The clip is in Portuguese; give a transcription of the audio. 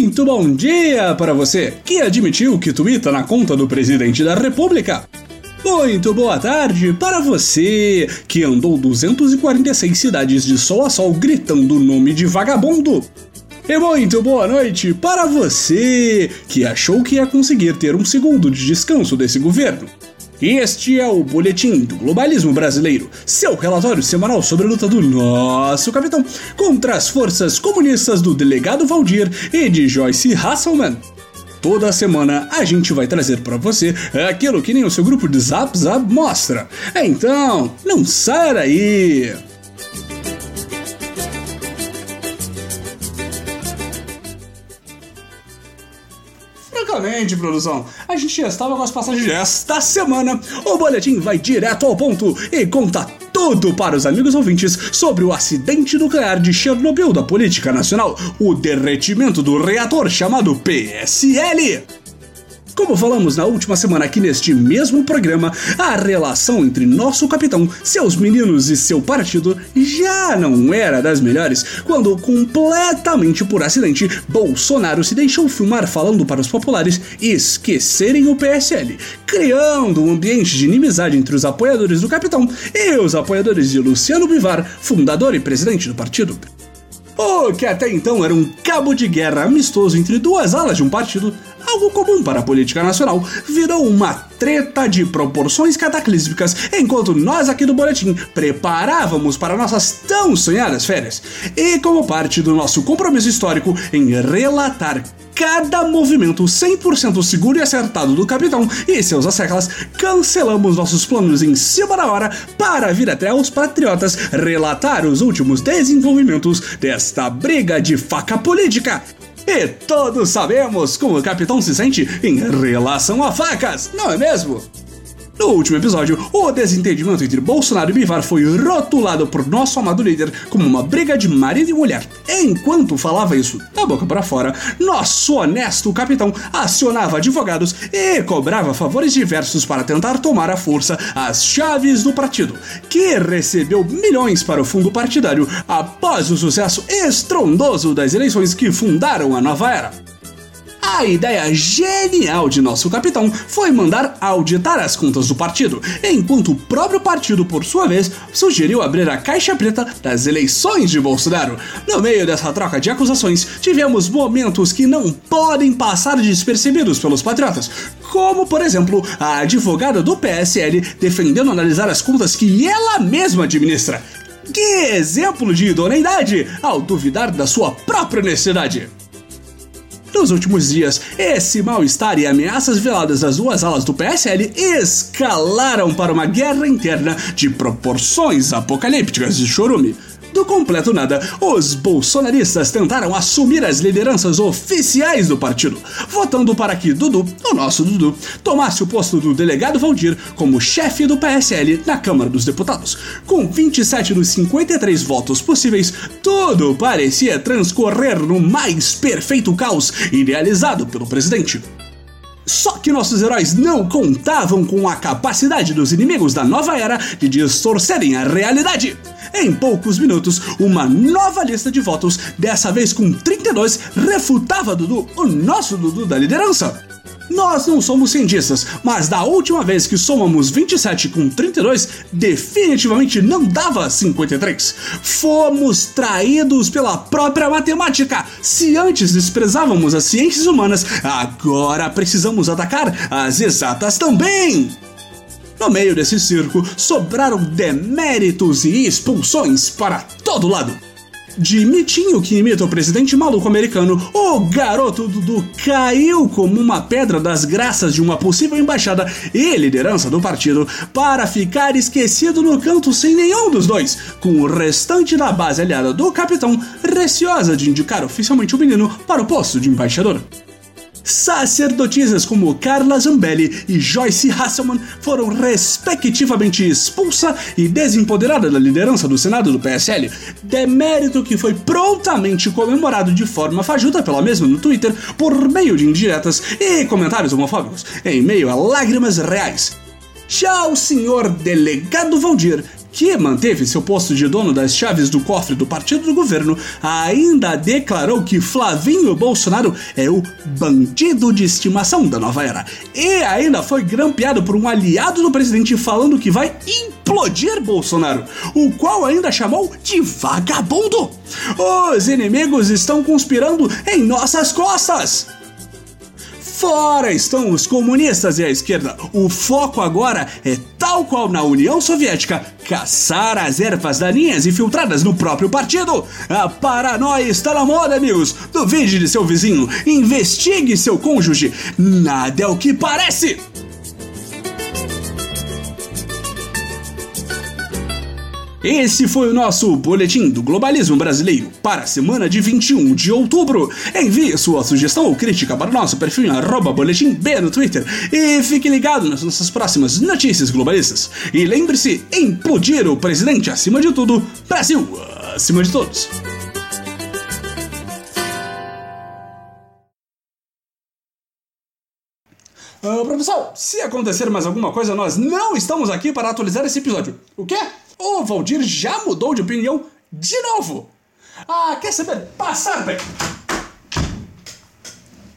Muito bom dia para você que admitiu que tuita na conta do presidente da República. Muito boa tarde para você que andou 246 cidades de sol a sol gritando o nome de vagabundo. E muito boa noite para você que achou que ia conseguir ter um segundo de descanso desse governo. Este é o Boletim do Globalismo Brasileiro, seu relatório semanal sobre a luta do nosso capitão contra as forças comunistas do delegado Valdir e de Joyce Hasselman. Toda semana a gente vai trazer para você aquilo que nem o seu grupo de Zap Zap mostra. Então, não saia daí! Francamente, produção, a gente já estava com as passagens desta semana. O boletim vai direto ao ponto e conta tudo para os amigos ouvintes sobre o acidente nuclear de Chernobyl da política nacional, o derretimento do reator chamado PSL. Como falamos na última semana aqui neste mesmo programa, a relação entre nosso capitão, seus meninos e seu partido já não era das melhores quando, completamente por acidente, Bolsonaro se deixou filmar falando para os populares esquecerem o PSL, criando um ambiente de inimizade entre os apoiadores do capitão e os apoiadores de Luciano Bivar, fundador e presidente do partido. O que até então era um cabo de guerra amistoso entre duas alas de um partido, algo comum para a política nacional, virou uma treta de proporções cataclísmicas enquanto nós aqui do Boletim preparávamos para nossas tão sonhadas férias. E como parte do nosso compromisso histórico em relatar cada movimento 100% seguro e acertado do capitão e seus asseclas, cancelamos nossos planos em cima da hora para vir até os patriotas relatar os últimos desenvolvimentos desta briga de faca política. E todos sabemos como o capitão se sente em relação a facas, não é mesmo? No último episódio, o desentendimento entre Bolsonaro e Bivar foi rotulado por nosso amado líder como uma briga de marido e mulher. Enquanto falava isso da boca para fora, nosso honesto capitão acionava advogados e cobrava favores diversos para tentar tomar à força as chaves do partido, que recebeu milhões para o fundo partidário após o sucesso estrondoso das eleições que fundaram a nova era. A ideia genial de nosso capitão foi mandar auditar as contas do partido, enquanto o próprio partido, por sua vez, sugeriu abrir a caixa preta das eleições de Bolsonaro. No meio dessa troca de acusações, tivemos momentos que não podem passar despercebidos pelos patriotas, como, por exemplo, a advogada do PSL defendendo analisar as contas que ela mesma administra. Que exemplo de idoneidade ao duvidar da sua própria honestidade! Nos últimos dias, esse mal-estar e ameaças veladas das duas alas do PSL escalaram para uma guerra interna de proporções apocalípticas de chorume. Do completo nada, os bolsonaristas tentaram assumir as lideranças oficiais do partido, votando para que Dudu, o nosso Dudu, tomasse o posto do delegado Valdir como chefe do PSL na Câmara dos Deputados. Com 27 dos 53 votos possíveis, tudo parecia transcorrer no mais perfeito caos idealizado pelo presidente. Só que nossos heróis não contavam com a capacidade dos inimigos da nova era de distorcerem a realidade. Em poucos minutos, uma nova lista de votos, dessa vez com 32, refutava Dudu, o nosso Dudu da liderança. Nós não somos cientistas, mas da última vez que somamos 27 com 32, definitivamente não dava 53. Fomos traídos pela própria matemática. Se antes desprezávamos as ciências humanas, agora precisamos atacar as exatas também. No meio desse circo, sobraram deméritos e expulsões para todo lado de Mitinho, que imita o presidente maluco americano, o garoto Dudu caiu como uma pedra das graças de uma possível embaixada e liderança do partido para ficar esquecido no canto sem nenhum dos dois, com o restante da base aliada do capitão receosa de indicar oficialmente o menino para o posto de embaixador. Sacerdotisas como Carla Zambelli e Joyce Hasselman foram respectivamente expulsa e desempoderada da liderança do Senado do PSL, demérito que foi prontamente comemorado de forma fajuta pela mesma no Twitter por meio de indiretas e comentários homofóbicos, em meio a lágrimas reais. Já o senhor delegado Valdir que manteve seu posto de dono das chaves do cofre do partido do governo, ainda declarou que Flavinho Bolsonaro é o bandido de estimação da nova era. E ainda foi grampeado por um aliado do presidente falando que vai implodir Bolsonaro, o qual ainda chamou de vagabundo. Os inimigos estão conspirando em nossas costas. Fora estão os comunistas e a esquerda. O foco agora é, tal qual na União Soviética, caçar as ervas daninhas infiltradas no próprio partido. A paranoia está na moda, amigos. Duvide de seu vizinho, investigue seu cônjuge. Nada é o que parece. Esse foi o nosso Boletim do Globalismo Brasileiro para a semana de 21 de outubro. Envie sua sugestão ou crítica para o nosso perfil arroba boletim B no Twitter e fique ligado nas nossas próximas notícias globalistas. E lembre-se, implodir o presidente acima de tudo, Brasil acima de todos. Uh, professor, se acontecer mais alguma coisa, nós não estamos aqui para atualizar esse episódio. O quê? O Valdir já mudou de opinião de novo. Ah, quer saber? Passar bem.